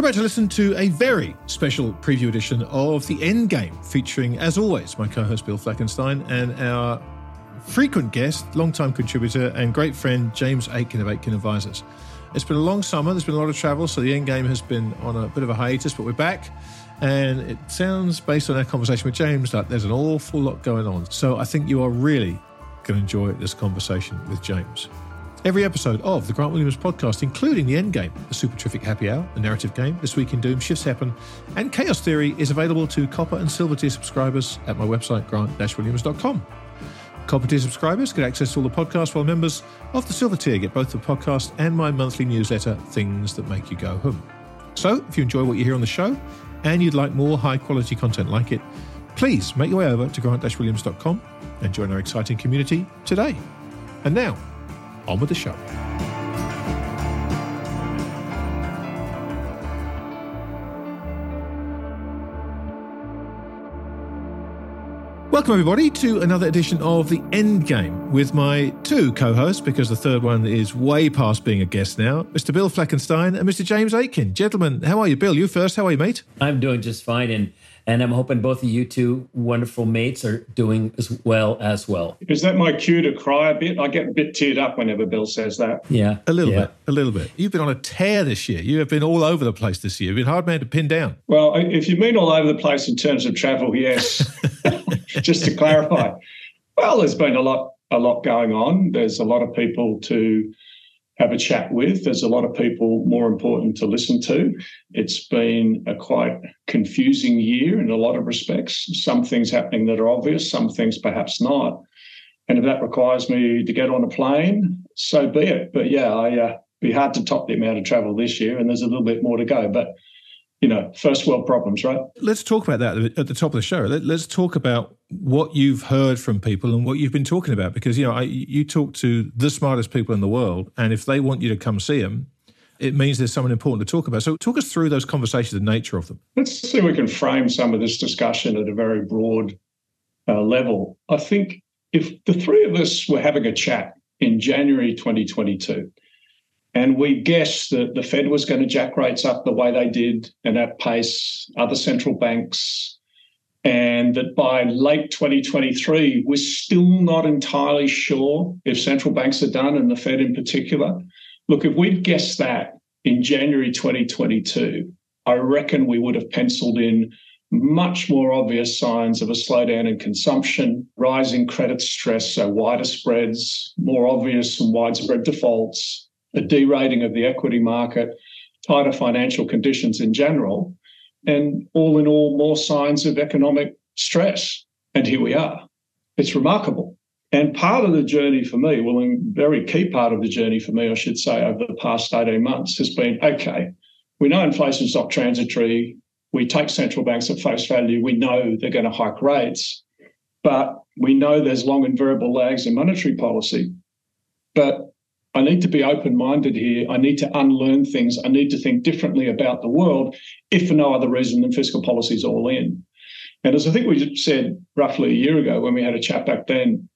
You're about to listen to a very special preview edition of The Endgame, featuring, as always, my co host Bill Fleckenstein and our frequent guest, long-time contributor, and great friend James Aitken of Aitken Advisors. It's been a long summer, there's been a lot of travel, so The Endgame has been on a bit of a hiatus, but we're back. And it sounds, based on our conversation with James, that there's an awful lot going on. So I think you are really going to enjoy this conversation with James. Every episode of the Grant Williams podcast, including the Endgame, the Super Terrific Happy Hour, the narrative game, This Week in Doom, Shifts Happen, and Kaos Theory is available to copper and silver tier subscribers at my website, grant-williams.com. Copper tier subscribers get access to all the podcasts, while members of the silver tier get both the podcast and my monthly newsletter, Things That Make You Go Home. So, if you enjoy what you hear on the show and you'd like more high quality content like it, please make your way over to grant-williams.com and join our exciting community today. And now, on with the show. Welcome, everybody, to another edition of The Endgame with my two co hosts, because the third one is way past being a guest now Mr. Bill Fleckenstein and Mr. James Aitken. Gentlemen, how are you? Bill, you first. How are you, mate? I'm doing just fine. And and I'm hoping both of you two wonderful mates are doing as well as well. Is that my cue to cry a bit? I get a bit teared up whenever Bill says that. Yeah. A little yeah. bit. A little bit. You've been on a tear this year. You have been all over the place this year. You've been hard man to pin down. Well, if you mean all over the place in terms of travel, yes. Just to clarify. Well, there's been a lot a lot going on. There's a lot of people to have a chat with. There's a lot of people more important to listen to. It's been a quite confusing year in a lot of respects. Some things happening that are obvious, some things perhaps not. And if that requires me to get on a plane, so be it. But yeah, I uh, be hard to top the amount of travel this year, and there's a little bit more to go. But you know, first world problems, right? Let's talk about that at the top of the show. Let, us talk about what you've heard from people and what you've been talking about, because you know, I, you talk to the smartest people in the world, and if they want you to come see them, it means there's someone important to talk about. So, talk us through those conversations, the nature of them. Let's see if we can frame some of this discussion at a very broad uh, level. I think if the three of us were having a chat in January 2022 and we guessed that the Fed was going to jack rates up the way they did and at pace, other central banks, and that by late 2023, we're still not entirely sure if central banks are done and the Fed in particular. Look, if we'd guessed that in January 2022, I reckon we would have penciled in much more obvious signs of a slowdown in consumption, rising credit stress, so wider spreads, more obvious and widespread defaults, a derating of the equity market, tighter financial conditions in general, and all in all, more signs of economic stress. And here we are. It's remarkable. And part of the journey for me, well, a very key part of the journey for me, I should say, over the past 18 months has been okay, we know inflation is not transitory. We take central banks at face value. We know they're going to hike rates, but we know there's long and variable lags in monetary policy. But I need to be open minded here. I need to unlearn things. I need to think differently about the world, if for no other reason than fiscal policy is all in. And as I think we said roughly a year ago when we had a chat back then,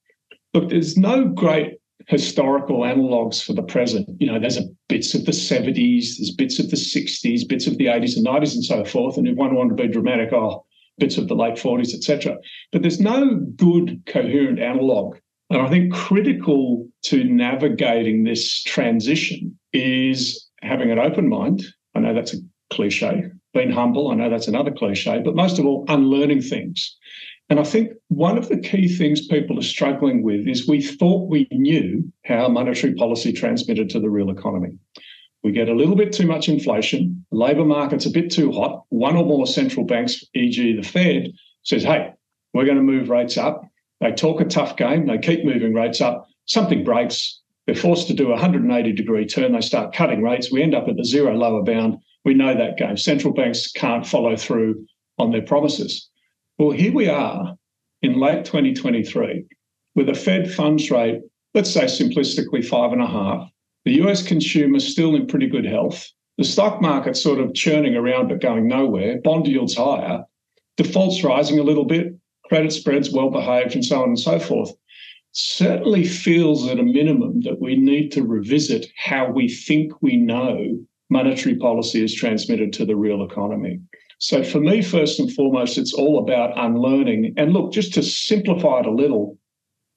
look, there's no great historical analogues for the present. You know, there's a bits of the 70s, there's bits of the 60s, bits of the 80s and 90s and so forth. And if one wanted to be dramatic, oh, bits of the late 40s, etc. But there's no good coherent analogue and I think critical to navigating this transition is having an open mind. I know that's a cliche. Being humble, I know that's another cliche, but most of all, unlearning things. And I think one of the key things people are struggling with is we thought we knew how monetary policy transmitted to the real economy. We get a little bit too much inflation, labour market's a bit too hot. One or more central banks, e.g., the Fed, says, hey, we're going to move rates up. They talk a tough game, they keep moving rates up, something breaks, they're forced to do a 180 degree turn, they start cutting rates, we end up at the zero lower bound. We know that game. Central banks can't follow through on their promises. Well, here we are in late 2023 with a Fed funds rate, let's say simplistically five and a half. The US consumer still in pretty good health. The stock market sort of churning around but going nowhere. Bond yields higher. Defaults rising a little bit. Credit spreads well behaved, and so on and so forth. Certainly feels at a minimum that we need to revisit how we think we know monetary policy is transmitted to the real economy. So for me, first and foremost, it's all about unlearning. And look, just to simplify it a little,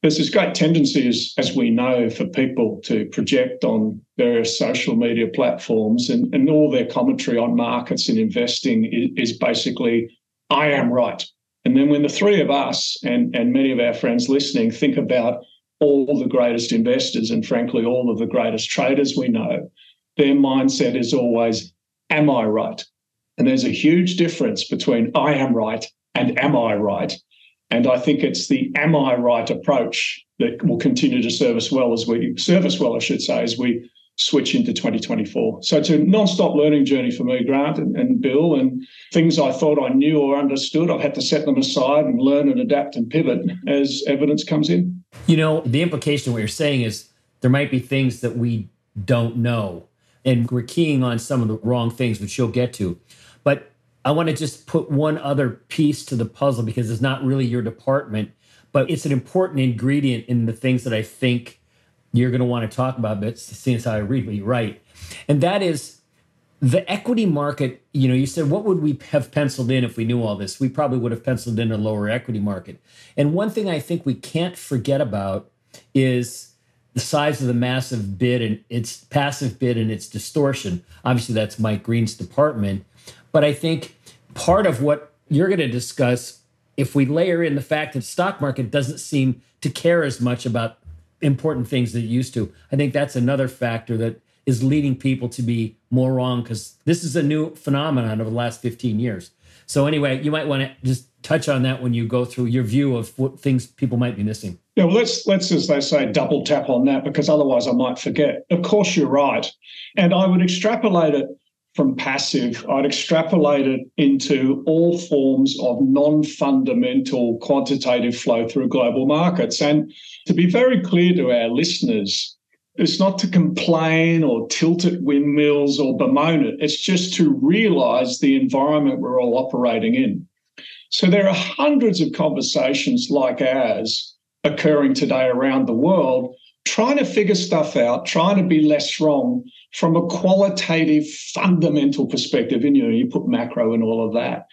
there's this great tendency, as, as we know, for people to project on various social media platforms and, and all their commentary on markets and investing is, is basically, I am right. And then when the three of us and, and many of our friends listening think about all the greatest investors and frankly all of the greatest traders we know, their mindset is always, Am I right? And there's a huge difference between I am right and am I right? And I think it's the am I right approach that will continue to serve us well as we serve us well, I should say, as we switch into 2024. So it's a non-stop learning journey for me, Grant and, and Bill, and things I thought I knew or understood, I've had to set them aside and learn and adapt and pivot as evidence comes in. You know, the implication of what you're saying is there might be things that we don't know, and we're keying on some of the wrong things, which you'll get to. But I want to just put one other piece to the puzzle because it's not really your department, but it's an important ingredient in the things that I think you're going to want to talk about. But how I read what you write, and that is the equity market. You know, you said what would we have penciled in if we knew all this? We probably would have penciled in a lower equity market. And one thing I think we can't forget about is the size of the massive bid and its passive bid and its distortion. Obviously, that's Mike Green's department. But I think part of what you're going to discuss, if we layer in the fact that stock market doesn't seem to care as much about important things that used to, I think that's another factor that is leading people to be more wrong because this is a new phenomenon over the last 15 years. So anyway, you might want to just touch on that when you go through your view of what things people might be missing. Yeah, well, let's let's as they say, double tap on that because otherwise I might forget. Of course, you're right, and I would extrapolate it from passive, I'd extrapolate it into all forms of non fundamental quantitative flow through global markets. And to be very clear to our listeners, it's not to complain or tilt at windmills or bemoan it. It's just to realize the environment we're all operating in. So there are hundreds of conversations like ours occurring today around the world, trying to figure stuff out, trying to be less wrong from a qualitative, fundamental perspective, and you know, you put macro and all of that.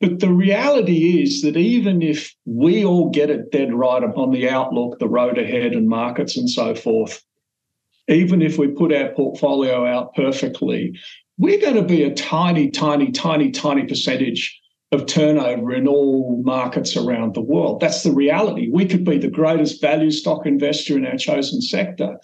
But the reality is that even if we all get it dead right upon the outlook, the road ahead, and markets and so forth, even if we put our portfolio out perfectly, we're going to be a tiny, tiny, tiny, tiny percentage of turnover in all markets around the world. That's the reality. We could be the greatest value stock investor in our chosen sector,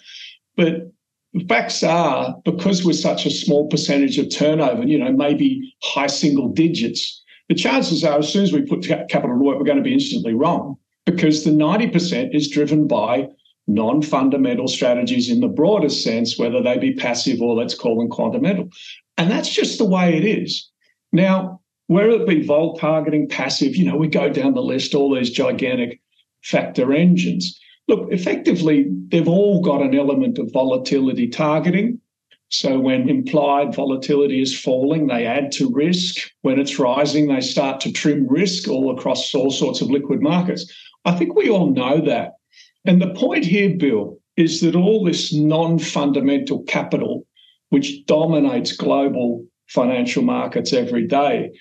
but the facts are because we're such a small percentage of turnover, you know, maybe high single digits, the chances are as soon as we put capital to work, we're going to be instantly wrong because the 90% is driven by non fundamental strategies in the broadest sense, whether they be passive or let's call them quantamental. And that's just the way it is. Now, whether it be vol targeting, passive, you know, we go down the list, all these gigantic factor engines. Look, effectively, they've all got an element of volatility targeting. So when implied volatility is falling, they add to risk. When it's rising, they start to trim risk all across all sorts of liquid markets. I think we all know that. And the point here, Bill, is that all this non fundamental capital, which dominates global financial markets every day,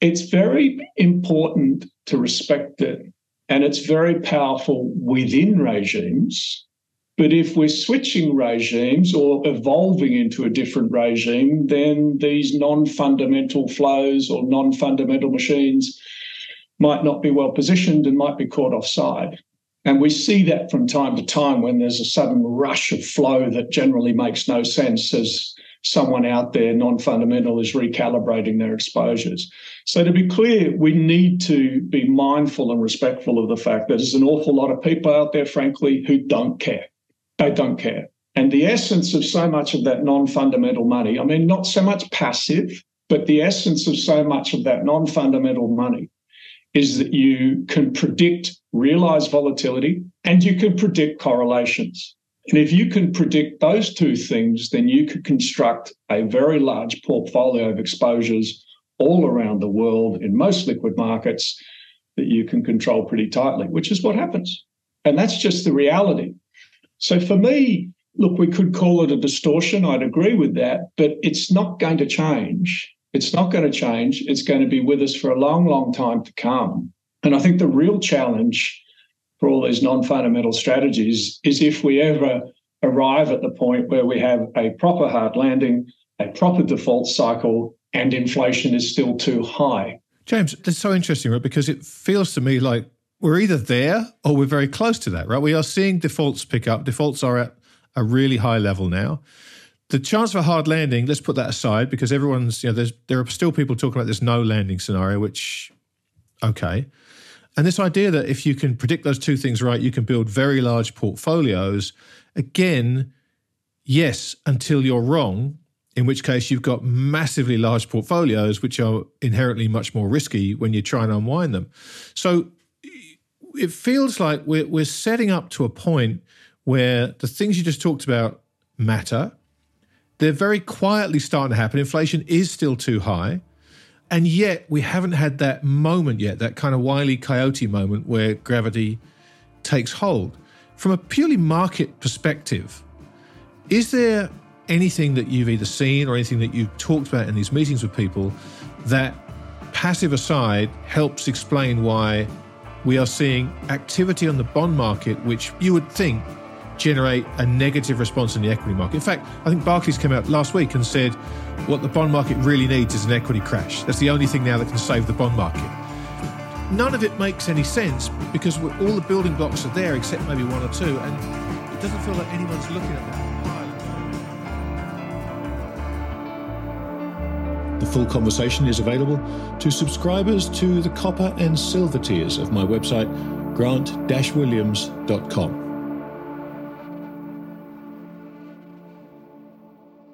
it's very important to respect it and it's very powerful within regimes. But if we're switching regimes or evolving into a different regime, then these non fundamental flows or non fundamental machines might not be well positioned and might be caught offside. And we see that from time to time when there's a sudden rush of flow that generally makes no sense as someone out there, non fundamental, is recalibrating their exposures. So, to be clear, we need to be mindful and respectful of the fact that there's an awful lot of people out there, frankly, who don't care. They don't care. And the essence of so much of that non fundamental money, I mean, not so much passive, but the essence of so much of that non fundamental money is that you can predict realized volatility and you can predict correlations. And if you can predict those two things, then you could construct a very large portfolio of exposures all around the world in most liquid markets that you can control pretty tightly, which is what happens. And that's just the reality. So for me, look, we could call it a distortion. I'd agree with that, but it's not going to change. It's not going to change. It's going to be with us for a long, long time to come. And I think the real challenge for all these non fundamental strategies is if we ever arrive at the point where we have a proper hard landing, a proper default cycle, and inflation is still too high. James, that's so interesting, right? Because it feels to me like we're either there or we're very close to that, right? We are seeing defaults pick up. Defaults are at a really high level now. The chance for a hard landing, let's put that aside because everyone's, you know, there are still people talking about this no landing scenario, which okay. And this idea that if you can predict those two things right, you can build very large portfolios. Again, yes, until you're wrong, in which case you've got massively large portfolios, which are inherently much more risky when you try and unwind them. So it feels like we're, we're setting up to a point where the things you just talked about matter. They're very quietly starting to happen. Inflation is still too high. And yet we haven't had that moment yet, that kind of wily coyote moment where gravity takes hold. From a purely market perspective, is there anything that you've either seen or anything that you've talked about in these meetings with people that, passive aside, helps explain why we are seeing activity on the bond market, which you would think generate a negative response in the equity market. In fact, I think Barclays came out last week and said what the bond market really needs is an equity crash. That's the only thing now that can save the bond market. None of it makes any sense because all the building blocks are there except maybe one or two, and it doesn't feel like anyone's looking at that. The full conversation is available to subscribers to the copper and silver tiers of my website, grant-williams.com.